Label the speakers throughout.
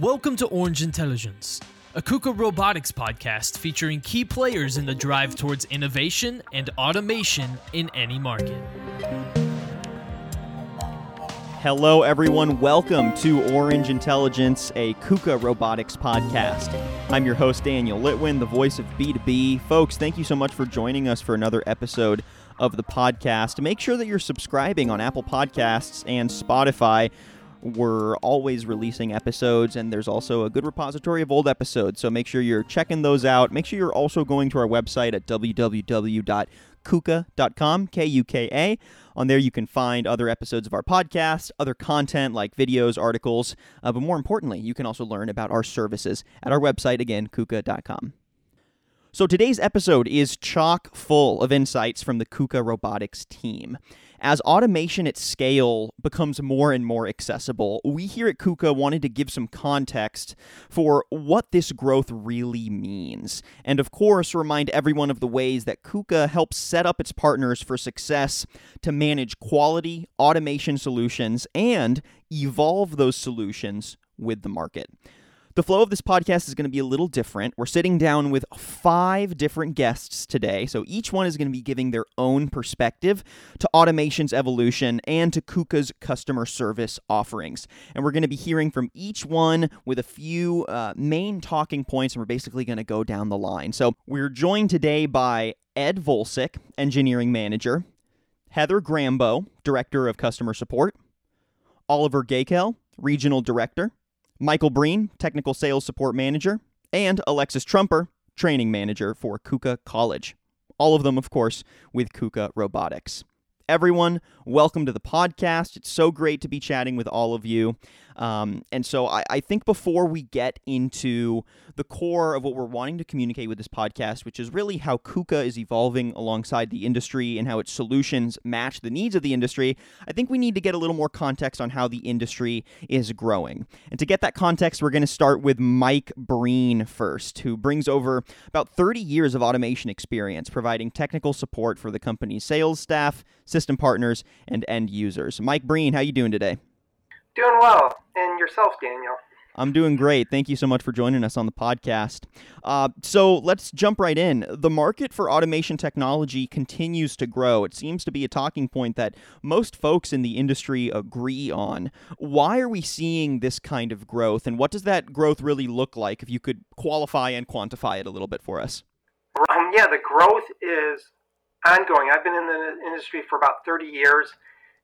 Speaker 1: Welcome to Orange Intelligence, a KUKA Robotics podcast featuring key players in the drive towards innovation and automation in any market.
Speaker 2: Hello, everyone. Welcome to Orange Intelligence, a KUKA Robotics podcast. I'm your host, Daniel Litwin, the voice of B2B. Folks, thank you so much for joining us for another episode of the podcast. Make sure that you're subscribing on Apple Podcasts and Spotify. We're always releasing episodes, and there's also a good repository of old episodes. So make sure you're checking those out. Make sure you're also going to our website at www.kuka.com, K U K A. On there, you can find other episodes of our podcast, other content like videos, articles, uh, but more importantly, you can also learn about our services at our website, again, kuka.com. So today's episode is chock full of insights from the KUKA Robotics team. As automation at scale becomes more and more accessible, we here at KUKA wanted to give some context for what this growth really means. And of course, remind everyone of the ways that KUKA helps set up its partners for success to manage quality automation solutions and evolve those solutions with the market. The flow of this podcast is going to be a little different. We're sitting down with five different guests today. So each one is going to be giving their own perspective to automation's evolution and to KUKA's customer service offerings. And we're going to be hearing from each one with a few uh, main talking points, and we're basically going to go down the line. So we're joined today by Ed Volsick, Engineering Manager, Heather Grambo, Director of Customer Support, Oliver Gakel, Regional Director, Michael Breen, Technical Sales Support Manager, and Alexis Trumper, Training Manager for KUKA College. All of them, of course, with KUKA Robotics everyone. Welcome to the podcast. It's so great to be chatting with all of you. Um, and so I, I, think before we get into the core of what we're wanting to communicate with this podcast, which is really how KUKA is evolving alongside the industry and how its solutions match the needs of the industry, I think we need to get a little more context on how the industry is growing. And to get that context, we're going to start with Mike Breen first, who brings over about 30 years of automation experience providing technical support for the company's sales staff, system partners, and end users. Mike Breen, how you doing today?
Speaker 3: Doing well. And yourself, Daniel?
Speaker 2: I'm doing great. Thank you so much for joining us on the podcast. Uh, so let's jump right in. The market for automation technology continues to grow. It seems to be a talking point that most folks in the industry agree on. Why are we seeing this kind of growth, and what does that growth really look like? If you could qualify and quantify it a little bit for us.
Speaker 3: Um, yeah, the growth is ongoing. I've been in the industry for about 30 years,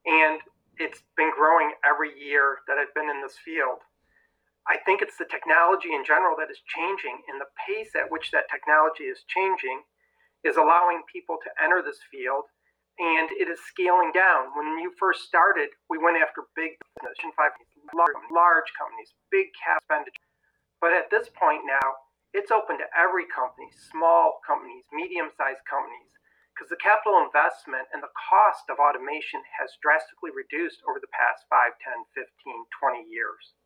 Speaker 3: and it's been growing every year that I've been in this field. I think it's the technology in general that is changing, and the pace at which that technology is changing is allowing people to enter this field, and it is scaling down. When you first started, we went after big business, large, companies, big cap expenditure. But at this point now, it's open to every company, small companies, medium-sized companies because the capital investment and the cost of automation has drastically reduced over the past 5, 10, 15, 20 years.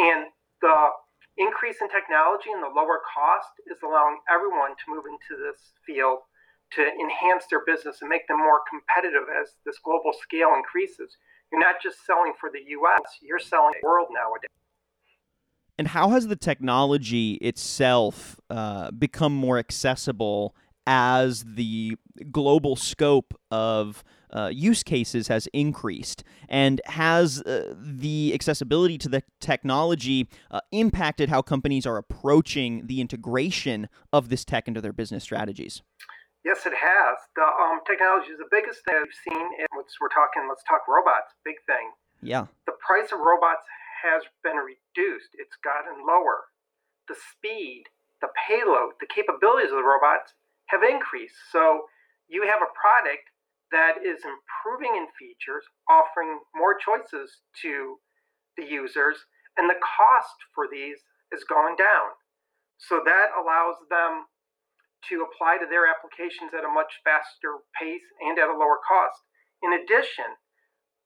Speaker 3: And the increase in technology and the lower cost is allowing everyone to move into this field to enhance their business and make them more competitive as this global scale increases. You're not just selling for the US, you're selling the world nowadays.
Speaker 2: And how has the technology itself uh, become more accessible as the global scope of uh, use cases has increased and has uh, the accessibility to the technology uh, impacted how companies are approaching the integration of this tech into their business strategies.
Speaker 3: Yes it has. The um, technology is the biggest thing we've seen And we're talking let's talk robots big thing.
Speaker 2: Yeah.
Speaker 3: The price of robots has been reduced. It's gotten lower. The speed the payload the capabilities of the robots have increased. So you have a product that is improving in features, offering more choices to the users, and the cost for these is going down. So that allows them to apply to their applications at a much faster pace and at a lower cost. In addition,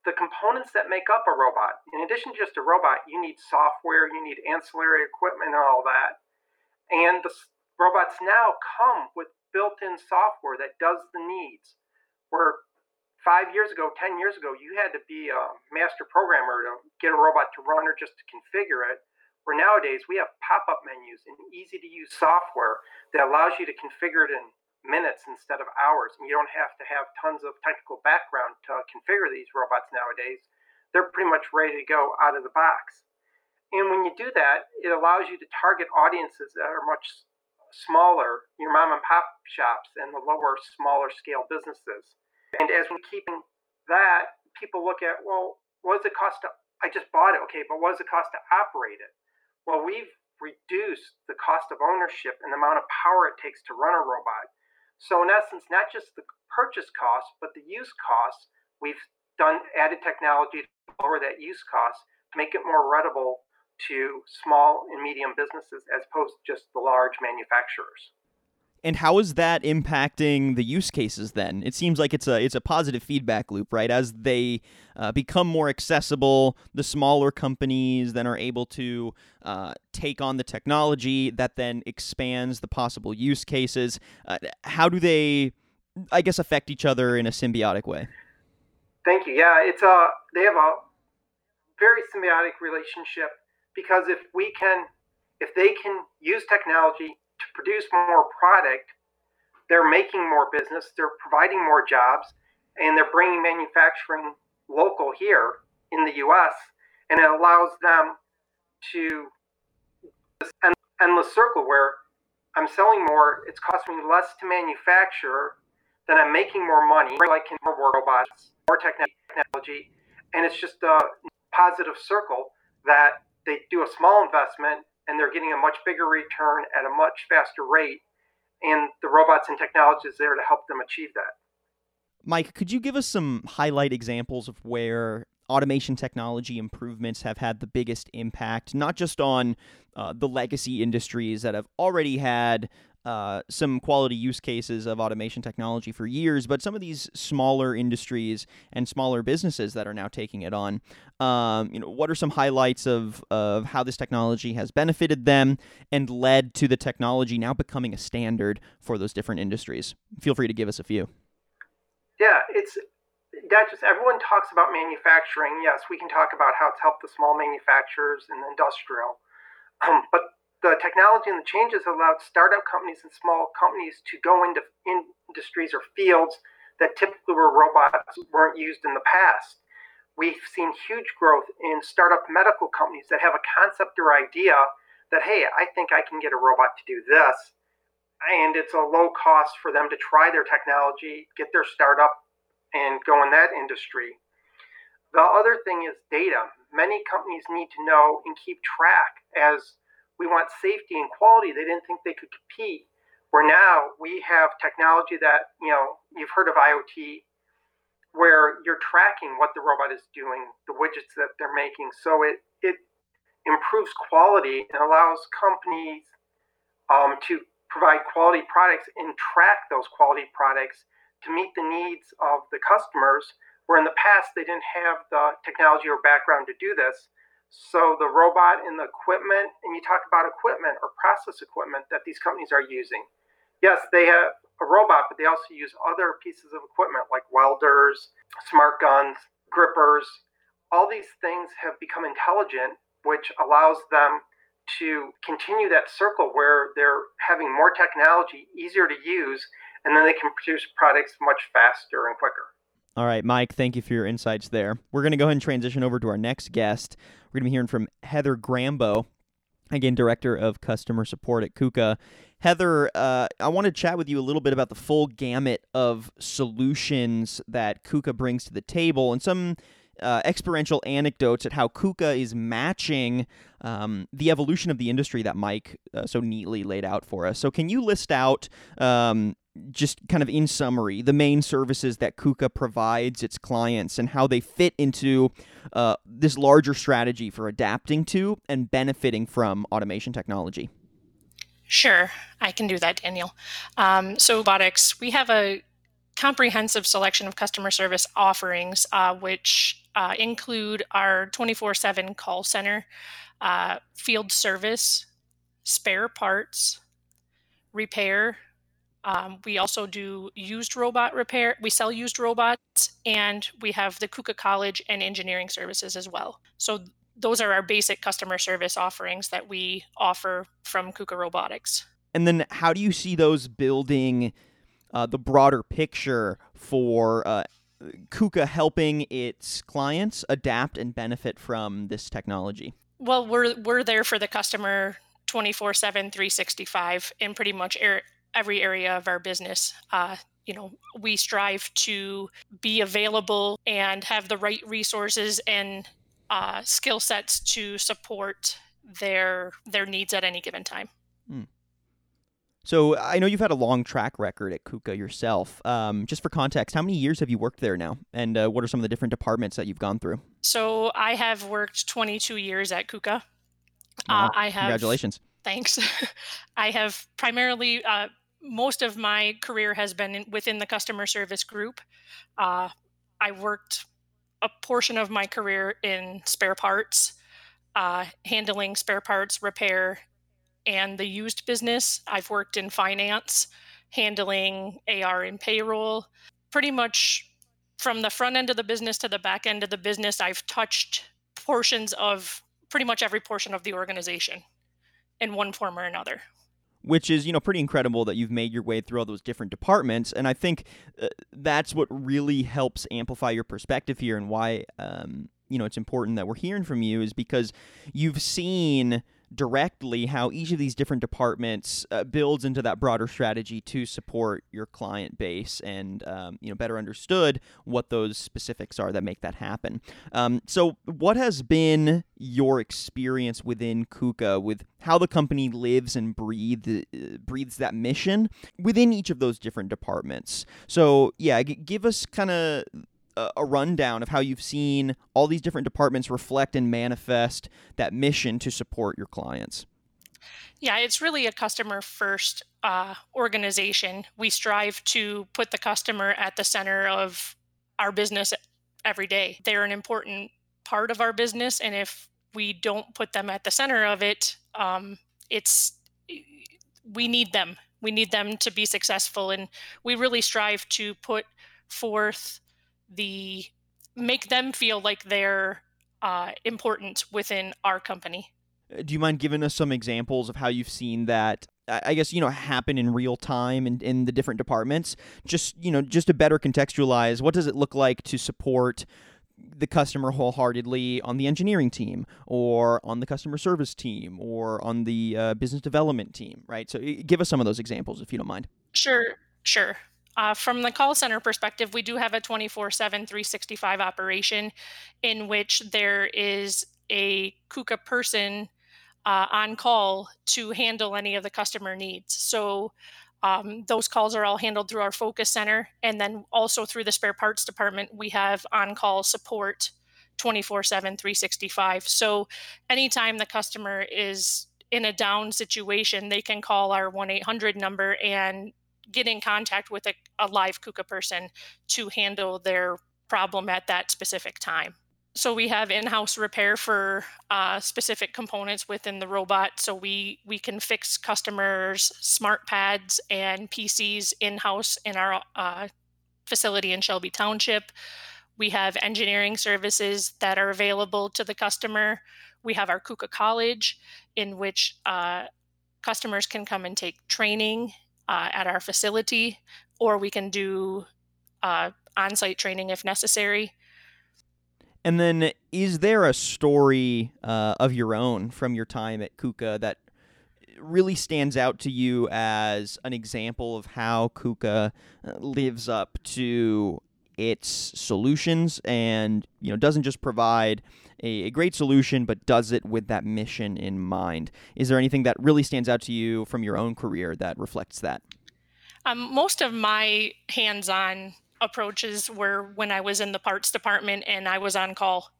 Speaker 3: the components that make up a robot, in addition to just a robot, you need software, you need ancillary equipment, and all that. And the robots now come with built-in software that does the needs. Where five years ago, ten years ago, you had to be a master programmer to get a robot to run or just to configure it. where nowadays we have pop up menus and easy to use software that allows you to configure it in minutes instead of hours. And you don't have to have tons of technical background to configure these robots nowadays. They're pretty much ready to go out of the box. And when you do that, it allows you to target audiences that are much smaller, your mom and pop shops and the lower, smaller scale businesses. And as we're keeping that, people look at, well, what does it cost to, I just bought it, okay, but what does it cost to operate it? Well, we've reduced the cost of ownership and the amount of power it takes to run a robot. So, in essence, not just the purchase cost, but the use cost, we've done added technology to lower that use cost, make it more readable to small and medium businesses as opposed to just the large manufacturers.
Speaker 2: And how is that impacting the use cases then? It seems like it's a it's a positive feedback loop, right? As they uh, become more accessible, the smaller companies then are able to uh, take on the technology that then expands the possible use cases. Uh, how do they, I guess, affect each other in a symbiotic way?
Speaker 3: Thank you. Yeah, it's a they have a very symbiotic relationship because if we can, if they can use technology to produce more product, they're making more business, they're providing more jobs, and they're bringing manufacturing local here in the US. And it allows them to this endless circle where I'm selling more, it's costing me less to manufacture, then I'm making more money, like more robots, more technology, and it's just a positive circle that they do a small investment and they're getting a much bigger return at a much faster rate. And the robots and technology is there to help them achieve that.
Speaker 2: Mike, could you give us some highlight examples of where automation technology improvements have had the biggest impact, not just on uh, the legacy industries that have already had uh, some quality use cases of automation technology for years, but some of these smaller industries and smaller businesses that are now taking it on. Um, you know, what are some highlights of of how this technology has benefited them and led to the technology now becoming a standard for those different industries? Feel free to give us a few.
Speaker 3: Yeah, it's that just everyone talks about manufacturing. Yes, we can talk about how it's helped the small manufacturers and the industrial, um, but the technology and the changes allowed startup companies and small companies to go into industries or fields that typically were robots weren't used in the past. We've seen huge growth in startup medical companies that have a concept or idea that, hey, I think I can get a robot to do this. And it's a low cost for them to try their technology, get their startup, and go in that industry. The other thing is data. Many companies need to know and keep track as we want safety and quality. They didn't think they could compete. Where now we have technology that, you know, you've heard of IoT, where you're tracking what the robot is doing, the widgets that they're making. So it, it improves quality and allows companies um, to provide quality products and track those quality products to meet the needs of the customers, where in the past they didn't have the technology or background to do this. So the robot and the equipment, and you talk about equipment or process equipment that these companies are using. Yes, they have a robot, but they also use other pieces of equipment like welders, smart guns, grippers. All these things have become intelligent, which allows them to continue that circle where they're having more technology, easier to use, and then they can produce products much faster and quicker.
Speaker 2: All right, Mike, thank you for your insights there. We're going to go ahead and transition over to our next guest. We're going to be hearing from Heather Grambo, again, Director of Customer Support at KUKA. Heather, uh, I want to chat with you a little bit about the full gamut of solutions that KUKA brings to the table and some uh, experiential anecdotes at how KUKA is matching um, the evolution of the industry that Mike uh, so neatly laid out for us. So, can you list out um, just kind of in summary, the main services that KUKA provides its clients and how they fit into uh, this larger strategy for adapting to and benefiting from automation technology.
Speaker 4: Sure, I can do that, Daniel. Um, so, robotics, we have a comprehensive selection of customer service offerings, uh, which uh, include our 24 7 call center, uh, field service, spare parts, repair, um, we also do used robot repair. We sell used robots, and we have the KUKA College and engineering services as well. So those are our basic customer service offerings that we offer from KUKA Robotics.
Speaker 2: And then how do you see those building uh, the broader picture for uh, KUKA helping its clients adapt and benefit from this technology?
Speaker 4: Well, we're we're there for the customer 24/7 365 in pretty much er- every area of our business. Uh, you know, we strive to be available and have the right resources and uh, skill sets to support their their needs at any given time. Mm.
Speaker 2: So I know you've had a long track record at KUKA yourself. Um, just for context, how many years have you worked there now, and uh, what are some of the different departments that you've gone through?
Speaker 4: So I have worked 22 years at KUKA.
Speaker 2: Wow. Uh, I have congratulations.
Speaker 4: Thanks. I have primarily uh, most of my career has been in, within the customer service group. Uh, I worked a portion of my career in spare parts, uh, handling spare parts repair and the used business. I've worked in finance, handling AR and payroll. Pretty much from the front end of the business to the back end of the business, I've touched portions of pretty much every portion of the organization in one form or another
Speaker 2: which is you know pretty incredible that you've made your way through all those different departments and i think uh, that's what really helps amplify your perspective here and why um, you know it's important that we're hearing from you is because you've seen directly how each of these different departments uh, builds into that broader strategy to support your client base and um, you know better understood what those specifics are that make that happen. Um, so what has been your experience within KUKA with how the company lives and breathe, uh, breathes that mission within each of those different departments? So yeah g- give us kind of a rundown of how you've seen all these different departments reflect and manifest that mission to support your clients.
Speaker 4: Yeah, it's really a customer first uh, organization. We strive to put the customer at the center of our business every day. They're an important part of our business, and if we don't put them at the center of it, um, it's we need them. We need them to be successful, and we really strive to put forth the make them feel like they're uh, important within our company.
Speaker 2: Uh, do you mind giving us some examples of how you've seen that? I guess you know happen in real time in, in the different departments. Just you know, just to better contextualize, what does it look like to support the customer wholeheartedly on the engineering team or on the customer service team or on the uh, business development team right so give us some of those examples if you don't mind
Speaker 4: sure sure uh, from the call center perspective, we do have a 24 7, 365 operation in which there is a KUKA person uh, on call to handle any of the customer needs. So um, those calls are all handled through our focus center. And then also through the spare parts department, we have on call support 24 7, 365. So anytime the customer is in a down situation, they can call our 1 800 number and get in contact with a, a live KUKA person to handle their problem at that specific time. So we have in-house repair for uh, specific components within the robot. So we we can fix customers' smart pads and PCs in-house in our uh, facility in Shelby Township. We have engineering services that are available to the customer. We have our KUKA College, in which uh, customers can come and take training uh, at our facility, or we can do uh, on site training if necessary.
Speaker 2: And then, is there a story uh, of your own from your time at KUKA that really stands out to you as an example of how KUKA uh, lives up to its solutions and you know doesn't just provide a, a, great solution but does it with that mission in mind. Is there anything that really stands out to you from your own career that reflects that?
Speaker 4: Um, most of my hands-on approaches were when i was in the parts department and i was on call.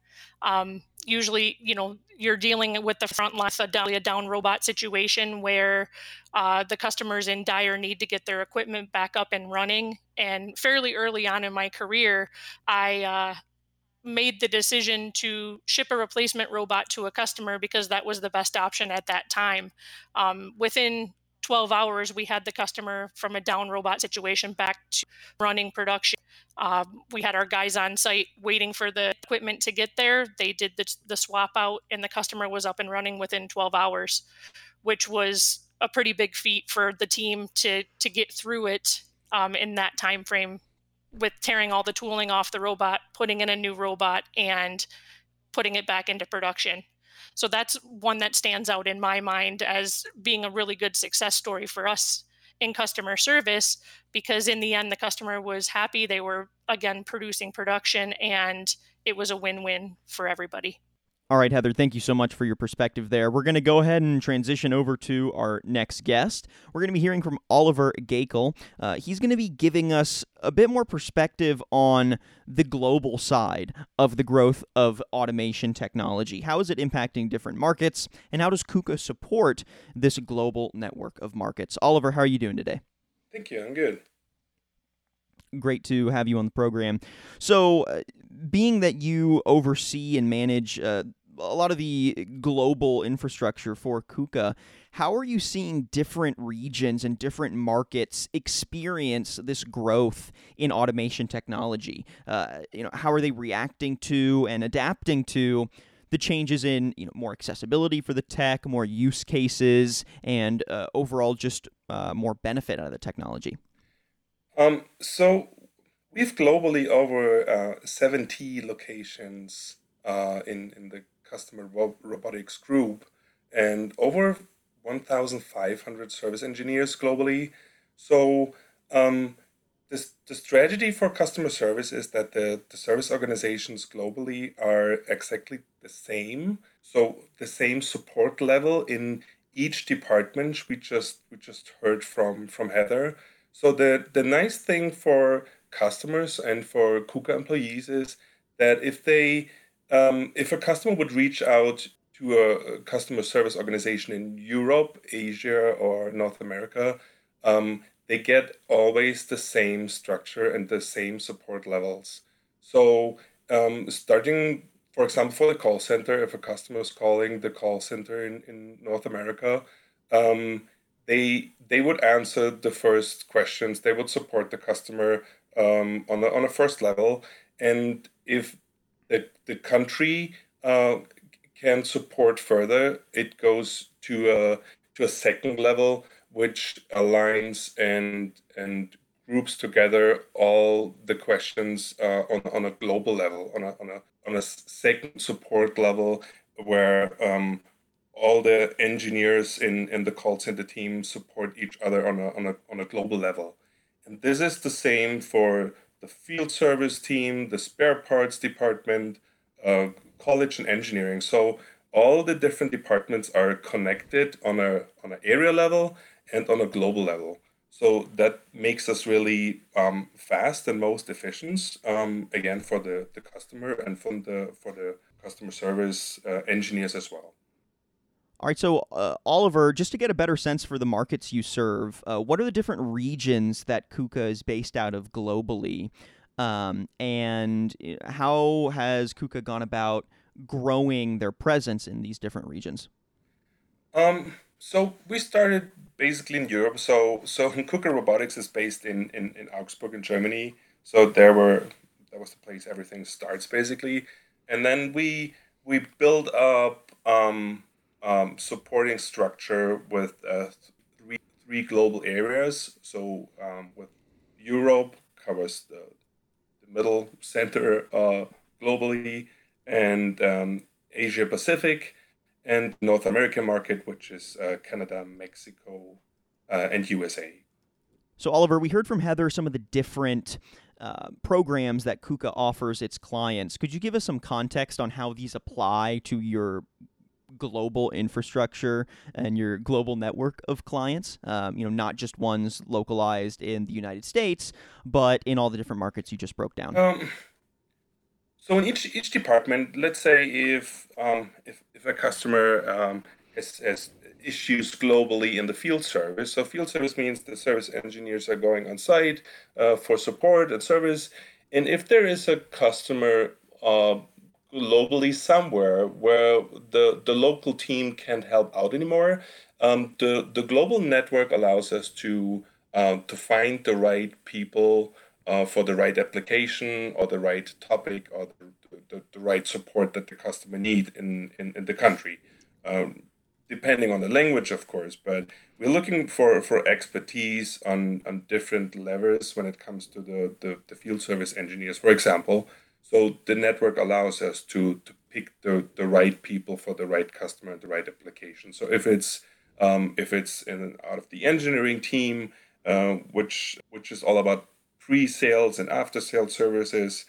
Speaker 4: Um, usually you know you're dealing with the front line a down robot situation where uh, the customer's in dire need to get their equipment back up and running. And fairly early on in my career i uh, made the decision to ship a replacement robot to a customer because that was the best option at that time um, within 12 hours, we had the customer from a down robot situation back to running production. Um, we had our guys on site waiting for the equipment to get there. They did the, the swap out, and the customer was up and running within 12 hours, which was a pretty big feat for the team to to get through it um, in that time frame with tearing all the tooling off the robot, putting in a new robot, and putting it back into production. So that's one that stands out in my mind as being a really good success story for us in customer service because in the end the customer was happy they were again producing production and it was a win-win for everybody
Speaker 2: all right, Heather, thank you so much for your perspective there. We're going to go ahead and transition over to our next guest. We're going to be hearing from Oliver Gakel. Uh, he's going to be giving us a bit more perspective on the global side of the growth of automation technology. How is it impacting different markets, and how does KUKA support this global network of markets? Oliver, how are you doing today?
Speaker 5: Thank you. I'm good
Speaker 2: great to have you on the program. So, uh, being that you oversee and manage uh, a lot of the global infrastructure for KUKA. How are you seeing different regions and different markets experience this growth in automation technology? Uh, you know, how are they reacting to and adapting to the changes in you know more accessibility for the tech, more use cases, and uh, overall just uh, more benefit out of the technology?
Speaker 5: Um, so we've globally over uh, 70 locations uh, in in the customer robotics group and over 1,500 service engineers globally. So um, this, the strategy for customer service is that the, the service organizations globally are exactly the same. So the same support level in each department we just we just heard from from Heather. So the the nice thing for customers and for KUKA employees is that if they um, if a customer would reach out to a customer service organization in Europe, Asia, or North America, um, they get always the same structure and the same support levels. So, um, starting, for example, for the call center, if a customer is calling the call center in, in North America, um, they they would answer the first questions. They would support the customer um, on the on a first level, and if the, the country uh, can support further, it goes to a to a second level, which aligns and and groups together all the questions uh, on on a global level, on a on a on a second support level, where um, all the engineers in, in the call center team support each other on a, on a on a global level. And this is the same for the field service team, the spare parts department, uh, college and engineering. So all the different departments are connected on a on an area level and on a global level. So that makes us really um, fast and most efficient. Um, again, for the, the customer and from the for the customer service uh, engineers as well.
Speaker 2: All right, so uh, Oliver, just to get a better sense for the markets you serve, uh, what are the different regions that KUKA is based out of globally? Um, and uh, how has KUKA gone about growing their presence in these different regions?
Speaker 5: Um, so we started basically in Europe. So so KUKA Robotics is based in, in, in Augsburg in Germany. So there were that was the place everything starts basically. And then we we build up um, um, supporting structure with uh, three, three global areas. So um, with Europe covers the, the middle center uh, globally, and um, Asia Pacific, and North American market, which is uh, Canada, Mexico, uh, and USA.
Speaker 2: So Oliver, we heard from Heather some of the different uh, programs that KUKA offers its clients. Could you give us some context on how these apply to your global infrastructure and your global network of clients. Um, you know, not just ones localized in the United States, but in all the different markets you just broke down.
Speaker 5: Um, so in each each department, let's say if um, if, if a customer um, has, has issues globally in the field service. So field service means the service engineers are going on site uh, for support and service. And if there is a customer uh, globally somewhere where the, the local team can't help out anymore. Um, the, the global network allows us to, uh, to find the right people uh, for the right application or the right topic or the, the, the right support that the customer need in, in, in the country. Um, depending on the language, of course, but we're looking for, for expertise on, on different levels when it comes to the, the, the field service engineers, for example. So the network allows us to, to pick the, the right people for the right customer and the right application. So if it's um, if it's in out of the engineering team, uh, which which is all about pre-sales and after-sales services,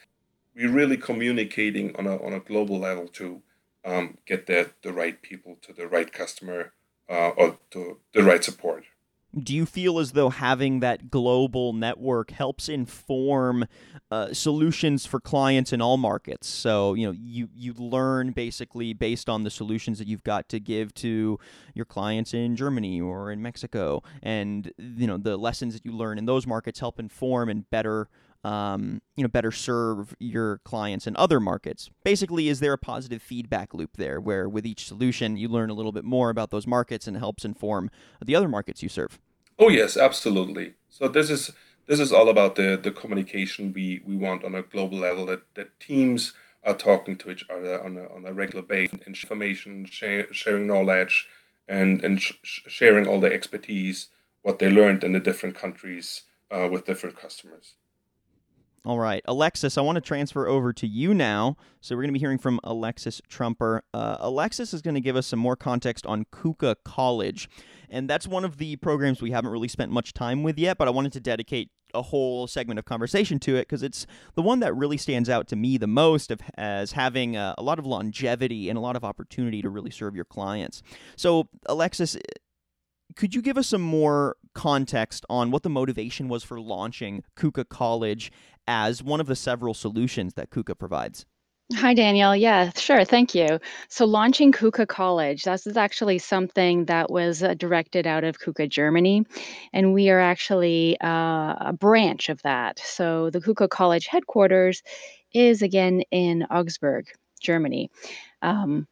Speaker 5: we're really communicating on a on a global level to um, get the the right people to the right customer uh, or to the right support.
Speaker 2: Do you feel as though having that global network helps inform uh, solutions for clients in all markets? So you know you you learn basically based on the solutions that you've got to give to your clients in Germany or in Mexico, and you know the lessons that you learn in those markets help inform and better um, you know better serve your clients in other markets. Basically is there a positive feedback loop there where with each solution you learn a little bit more about those markets and helps inform the other markets you serve?
Speaker 5: Oh yes absolutely. So this is this is all about the the communication we we want on a global level that that teams are talking to each other on a, on a regular basis and information share, sharing knowledge and and sh- sharing all the expertise what they learned in the different countries uh, with different customers
Speaker 2: all right, Alexis, I want to transfer over to you now. So we're going to be hearing from Alexis Trumper. Uh, Alexis is going to give us some more context on KUKA College. And that's one of the programs we haven't really spent much time with yet, but I wanted to dedicate a whole segment of conversation to it because it's the one that really stands out to me the most of, as having a, a lot of longevity and a lot of opportunity to really serve your clients. So, Alexis, could you give us some more context on what the motivation was for launching KUKA College as one of the several solutions that KUKA provides?
Speaker 6: Hi, Daniel. Yeah, sure. Thank you. So, launching KUKA College, this is actually something that was uh, directed out of KUKA Germany. And we are actually uh, a branch of that. So, the KUKA College headquarters is again in Augsburg, Germany. Um,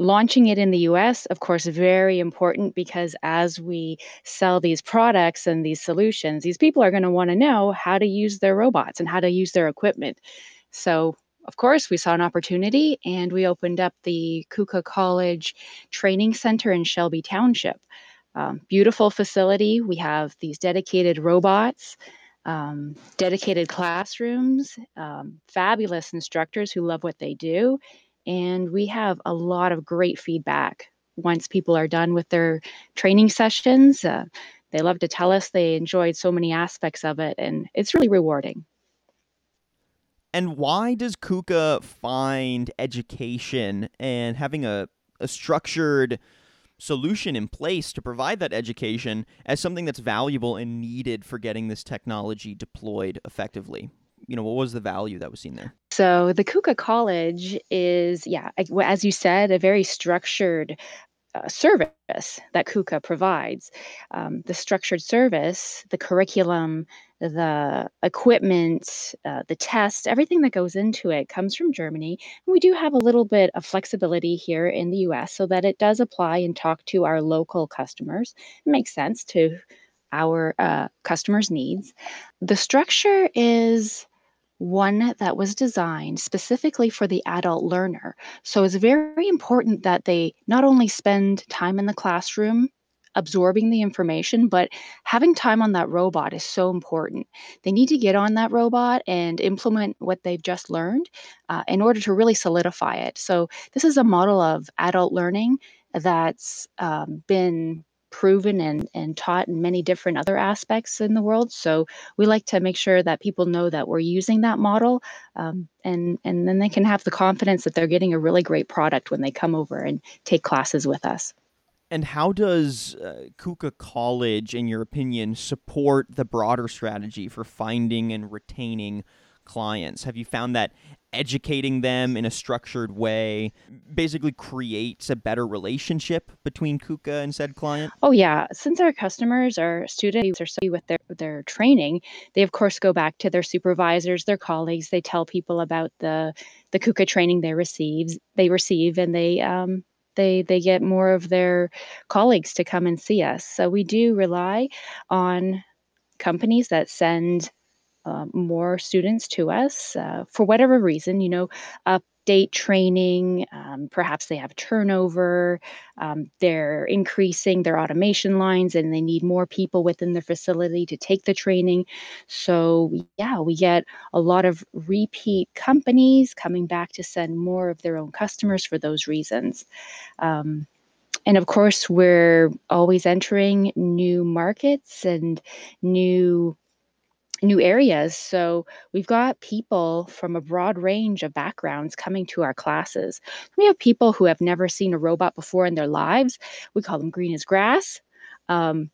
Speaker 6: Launching it in the US, of course, very important because as we sell these products and these solutions, these people are going to want to know how to use their robots and how to use their equipment. So, of course, we saw an opportunity and we opened up the KUKA College Training Center in Shelby Township. Um, beautiful facility. We have these dedicated robots, um, dedicated classrooms, um, fabulous instructors who love what they do, and we have a lot of great feedback once people are done with their training sessions. Uh, they love to tell us they enjoyed so many aspects of it, and it's really rewarding.
Speaker 2: And why does KUKA find education and having a, a structured solution in place to provide that education as something that's valuable and needed for getting this technology deployed effectively? You know, what was the value that was seen there?
Speaker 6: So the KUKA College is, yeah, as you said, a very structured uh, service that KUKA provides. Um, the structured service, the curriculum, the equipment, uh, the test, everything that goes into it comes from Germany. And we do have a little bit of flexibility here in the US so that it does apply and talk to our local customers. It makes sense to our uh, customers' needs. The structure is one that was designed specifically for the adult learner. So it's very important that they not only spend time in the classroom absorbing the information, but having time on that robot is so important. They need to get on that robot and implement what they've just learned uh, in order to really solidify it. So, this is a model of adult learning that's um, been proven and, and taught in many different other aspects in the world. So we like to make sure that people know that we're using that model, um, and and then they can have the confidence that they're getting a really great product when they come over and take classes with us.
Speaker 2: And how does uh, KUKA College, in your opinion, support the broader strategy for finding and retaining clients? Have you found that educating them in a structured way basically creates a better relationship between KUKA and said client?
Speaker 6: Oh yeah, since our customers are students are so with their their training, they of course go back to their supervisors, their colleagues. They tell people about the the KUKA training they receive. They receive, and they um, they they get more of their colleagues to come and see us. So we do rely on companies that send uh, more students to us uh, for whatever reason, you know, update training, um, perhaps they have turnover, um, they're increasing their automation lines and they need more people within the facility to take the training. So, yeah, we get a lot of repeat companies coming back to send more of their own customers for those reasons. Um, and of course, we're always entering new markets and new new areas. So we've got people from a broad range of backgrounds coming to our classes. We have people who have never seen a robot before in their lives. We call them green as grass. Um,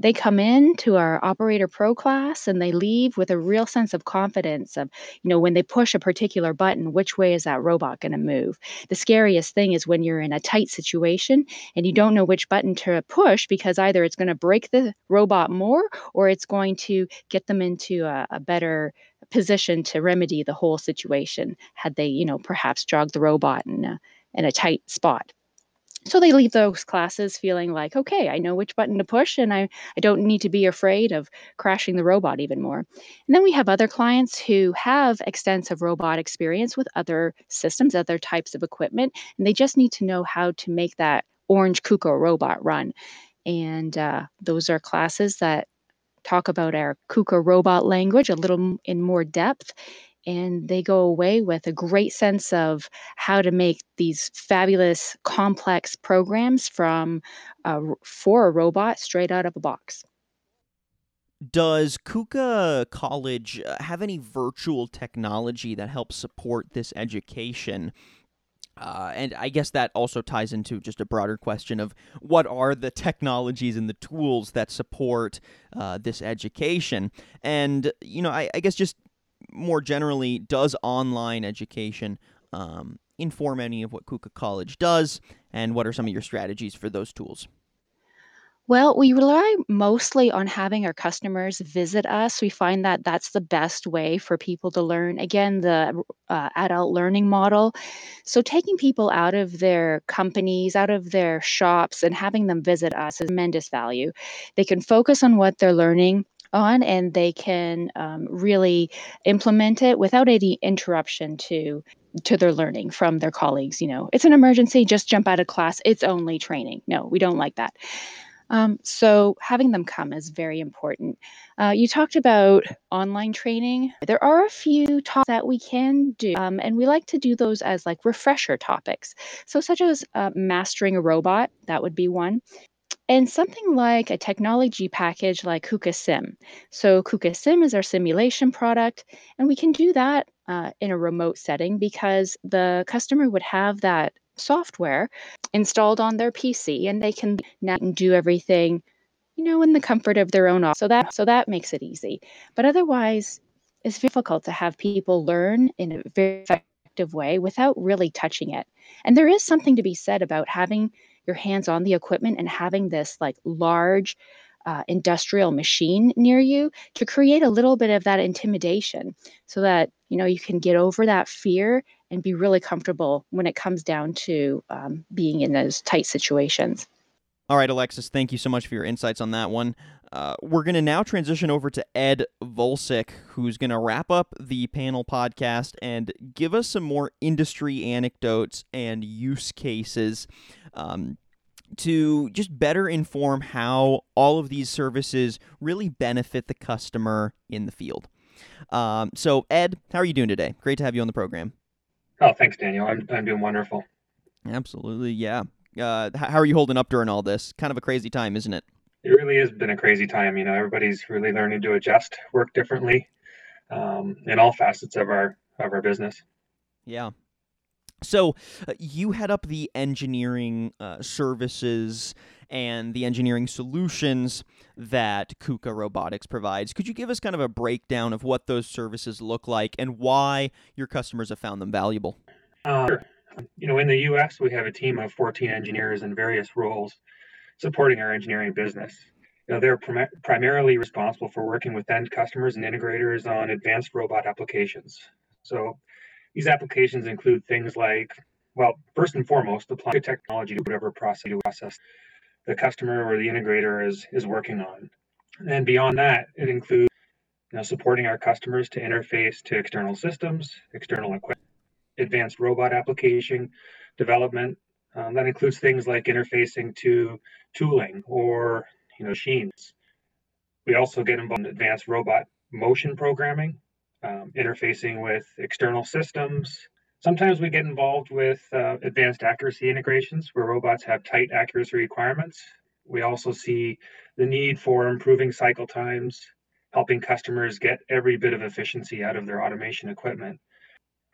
Speaker 6: they come in to our operator pro class and they leave with a real sense of confidence of you know when they push a particular button which way is that robot going to move? The scariest thing is when you're in a tight situation and you don't know which button to push because either it's going to break the robot more or it's going to get them into a, a better position to remedy the whole situation had they you know perhaps jogged the robot in a, in a tight spot so they leave those classes feeling like okay i know which button to push and I, I don't need to be afraid of crashing the robot even more. And then we have other clients who have extensive robot experience with other systems other types of equipment and they just need to know how to make that orange kuka robot run. And uh, those are classes that talk about our kuka robot language a little in more depth and they go away with a great sense of how to make these fabulous complex programs from for a robot straight out of a box
Speaker 2: does kuka college uh, have any virtual technology that helps support this education uh, and I guess that also ties into just a broader question of what are the technologies and the tools that support uh, this education. And, you know, I, I, guess just more generally, does online education um, inform any of what Kuka College does, and what are some of your strategies for those tools?
Speaker 6: Well, we rely mostly on having our customers visit us. We find that that's the best way for people to learn. Again, the uh, adult learning model. So, taking people out of their companies, out of their shops, and having them visit us is tremendous value. They can focus on what they're learning on and they can um, really implement it without any interruption to to their learning from their colleagues you know it's an emergency just jump out of class it's only training no we don't like that um, so having them come is very important. Uh, you talked about online training. There are a few talks that we can do, um, and we like to do those as like refresher topics. So such as uh, mastering a robot, that would be one and something like a technology package like KUKA Sim. So KUKA Sim is our simulation product, and we can do that uh, in a remote setting because the customer would have that software installed on their PC, and they can now do everything, you know, in the comfort of their own office. So that so that makes it easy. But otherwise, it's difficult to have people learn in a very effective way without really touching it. And there is something to be said about having your hands on the equipment and having this like large uh, industrial machine near you to create a little bit of that intimidation so that you know you can get over that fear and be really comfortable when it comes down to um, being in those tight situations
Speaker 2: all right alexis thank you so much for your insights on that one uh, we're going to now transition over to Ed Volcik, who's going to wrap up the panel podcast and give us some more industry anecdotes and use cases um, to just better inform how all of these services really benefit the customer in the field. Um, so, Ed, how are you doing today? Great to have you on the program.
Speaker 7: Oh, thanks, Daniel. I'm, I'm doing wonderful.
Speaker 2: Absolutely, yeah. Uh, how are you holding up during all this? Kind of a crazy time, isn't it?
Speaker 7: it really has been a crazy time. You know, everybody's really learning to adjust, work differently, um, in all facets of our of our business.
Speaker 2: Yeah. So, uh, you head up the engineering uh, services and the engineering solutions that KUKA Robotics provides. Could you give us kind of a breakdown of what those services look like and why your customers have found them valuable?
Speaker 7: Uh, you know, in the U.S., we have a team of 14 engineers in various roles supporting our engineering business. You know, they're prim- primarily responsible for working with end customers and integrators on advanced robot applications. So these applications include things like, well, first and foremost, applying technology to whatever process the customer or the integrator is is working on. And beyond that, it includes you know, supporting our customers to interface to external systems, external equipment, advanced robot application development. Um, that includes things like interfacing to tooling or you know machines. We also get involved in advanced robot motion programming, um, interfacing with external systems. Sometimes we get involved with uh, advanced accuracy integrations where robots have tight accuracy requirements. We also see the need for improving cycle times, helping customers get every bit of efficiency out of their automation equipment.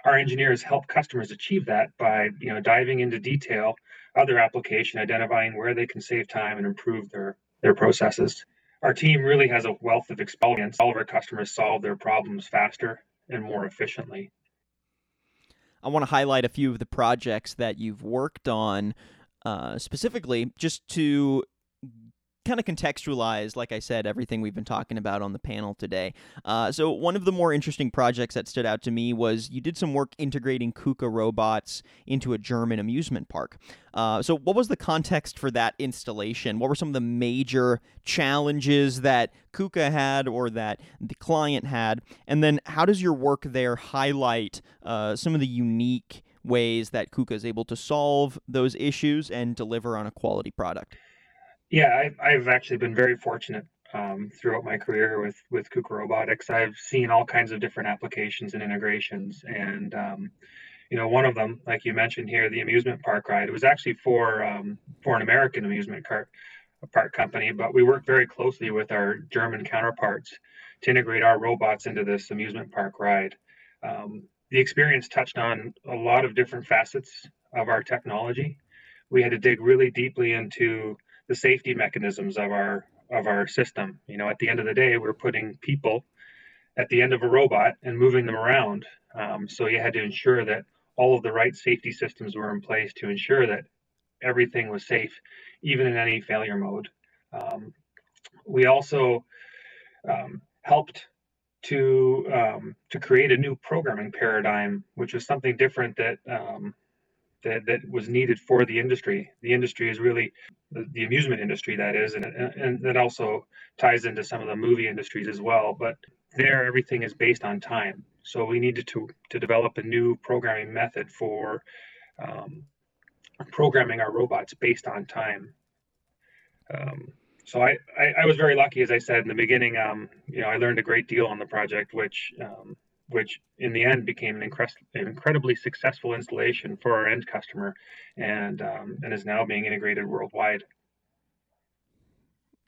Speaker 7: Our engineers help customers achieve that by you know diving into detail of their application, identifying where they can save time and improve their, their processes our team really has a wealth of experience. All of our customers solve their problems faster and more efficiently.
Speaker 2: I want to highlight a few of the projects that you've worked on uh, specifically just to kind of contextualize, like I said, everything we've been talking about on the panel today. Uh, so, one of the more interesting projects that stood out to me was you did some work integrating KUKA robots into a German amusement park. Uh, so, what was the context for that installation? What were some of the major challenges that KUKA had or that the client had? And then, how does your work there highlight uh, some of the unique ways that KUKA is able to solve those issues and deliver on a quality product?
Speaker 7: Yeah, I've, I've actually been very fortunate um, throughout my career with with KUKA Robotics. I've seen all kinds of different applications and integrations, and um, you know, one of them, like you mentioned here, the amusement park ride. It was actually for um, for an American amusement park park company, but we worked very closely with our German counterparts to integrate our robots into this amusement park ride. Um, the experience touched on a lot of different facets of our technology. We had to dig really deeply into the safety mechanisms of our of our system. You know, at the end of the day, we're putting people at the end of a robot and moving them around. Um, so you had to ensure that all of the right safety systems were in place to ensure that everything was safe, even in any failure mode. Um, we also um, helped to um, to create a new programming paradigm, which was something different that um, that, that was needed for the industry. The industry is really the, the amusement industry, that is, and, and that also ties into some of the movie industries as well. But there, everything is based on time. So we needed to, to develop a new programming method for um, programming our robots based on time. Um, so I, I, I, was very lucky, as I said in the beginning. Um, you know, I learned a great deal on the project, which um, which in the end became an, incre- incredibly successful installation for our end customer and, um, and is now being integrated worldwide.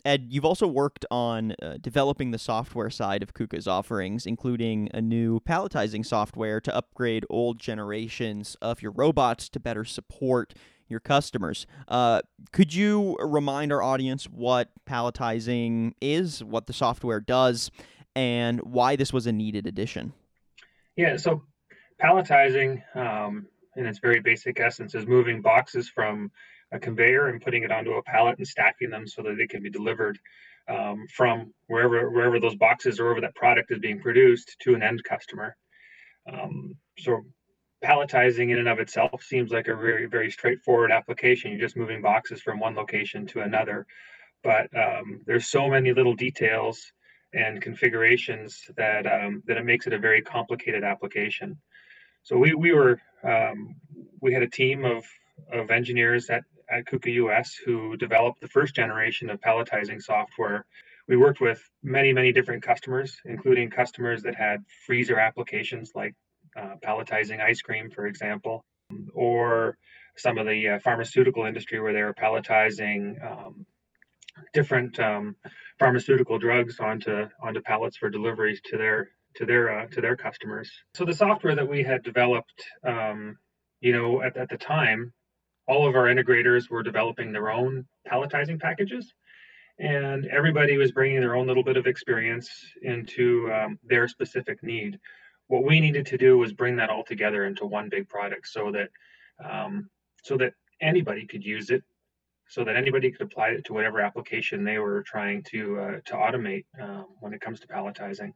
Speaker 2: Ed, you've also worked on uh, developing the software side of KUKA's offerings, including a new palletizing software to upgrade old generations of your robots to better support your customers. Uh, could you remind our audience what palletizing is, what the software does, and why this was a needed addition?
Speaker 7: Yeah, so palletizing, um, in its very basic essence, is moving boxes from a conveyor and putting it onto a pallet and stacking them so that they can be delivered um, from wherever wherever those boxes or wherever that product is being produced to an end customer. Um, so palletizing in and of itself seems like a very very straightforward application. You're just moving boxes from one location to another, but um, there's so many little details and configurations that um, that it makes it a very complicated application. So we we were um, we had a team of of engineers at at KUKA US who developed the first generation of palletizing software. We worked with many many different customers, including customers that had freezer applications like uh, palletizing ice cream, for example, or some of the uh, pharmaceutical industry where they were palletizing um, different um, pharmaceutical drugs onto onto pallets for deliveries to their to their uh, to their customers. So the software that we had developed um, you know, at, at the time, all of our integrators were developing their own palletizing packages and everybody was bringing their own little bit of experience into um, their specific need. What we needed to do was bring that all together into one big product, so that um, so that anybody could use it, so that anybody could apply it to whatever application they were trying to uh, to automate um, when it comes to palletizing.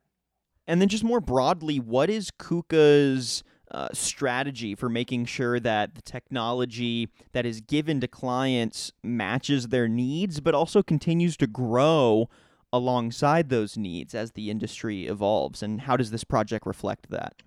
Speaker 2: And then, just more broadly, what is KUKA's uh, strategy for making sure that the technology that is given to clients matches their needs, but also continues to grow alongside those needs as the industry evolves? And how does this project reflect that?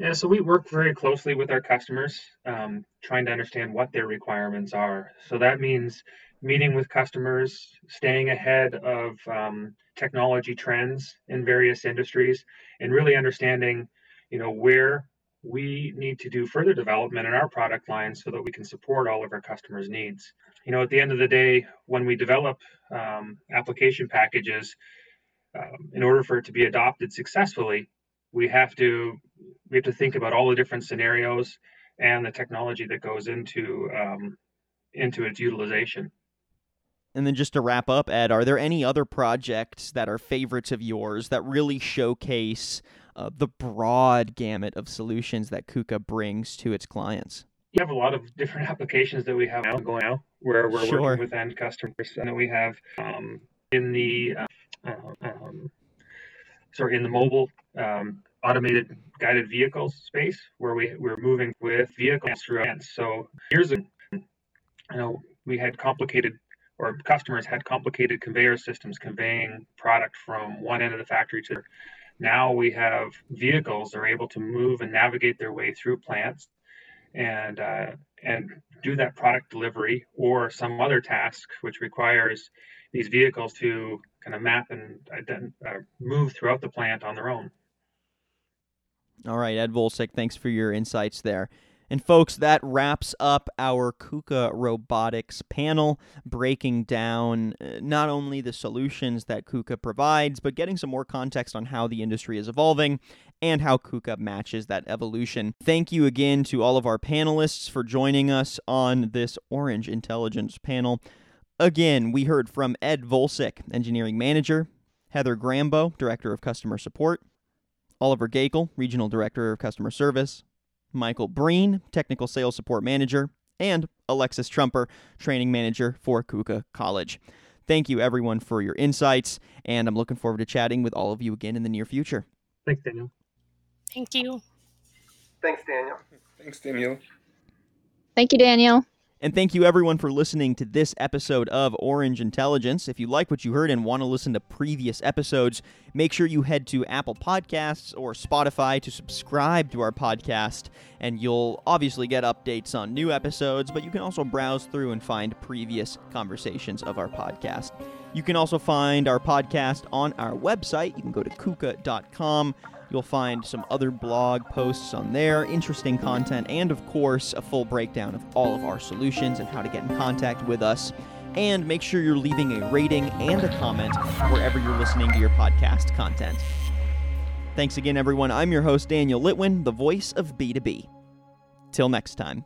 Speaker 7: Yeah, so we work very closely with our customers, um, trying to understand what their requirements are. So that means meeting with customers, staying ahead of um, technology trends in various industries, and really understanding, you know, where we need to do further development in our product line so that we can support all of our customers' needs. You know, at the end of the day, when we develop um, application packages, um, in order for it to be adopted successfully, we have to we have to think about all the different scenarios and the technology that goes into um, into its utilization.
Speaker 2: And then just to wrap up, Ed, are there any other projects that are favorites of yours that really showcase uh, the broad gamut of solutions that KUKA brings to its clients?
Speaker 7: You have a lot of different applications that we have now going out where we're sure. working with end customers, and we have um, in the uh, um, sorry in the mobile um, automated guided vehicles space where we we're moving with vehicles through ends. So here's a you know we had complicated or customers had complicated conveyor systems conveying product from one end of the factory to now we have vehicles that are able to move and navigate their way through plants and uh, and do that product delivery or some other task which requires these vehicles to kind of map and uh, move throughout the plant on their own.
Speaker 2: All right, Ed Volcik, thanks for your insights there. And folks, that wraps up our KUKA Robotics panel, breaking down uh, not only the solutions that KUKA provides, but getting some more context on how the industry is evolving and how KUKA matches that evolution. Thank you again to all of our panelists for joining us on this Orange Intelligence panel. Again, we heard from Ed Volcik, Engineering Manager, Heather Grambo, Director of Customer Support, Oliver Gakel, Regional Director of Customer Service, Michael Breen, Technical Sales Support Manager, and Alexis Trumper, Training Manager for KUKA College. Thank you, everyone, for your insights, and I'm looking forward to chatting with all of you again in the near future.
Speaker 7: Thanks, Daniel.
Speaker 4: Thank you.
Speaker 3: Thanks, Daniel.
Speaker 5: Thanks, Daniel.
Speaker 6: Thank you, Daniel.
Speaker 2: And thank you everyone for listening to this episode of Orange Intelligence. If you like what you heard and want to listen to previous episodes, make sure you head to Apple Podcasts or Spotify to subscribe to our podcast. And you'll obviously get updates on new episodes, but you can also browse through and find previous conversations of our podcast. You can also find our podcast on our website. You can go to kuka.com You'll find some other blog posts on there, interesting content, and of course, a full breakdown of all of our solutions and how to get in contact with us. And make sure you're leaving a rating and a comment wherever you're listening to your podcast content. Thanks again, everyone. I'm your host, Daniel Litwin, the voice of B2B. Till next time.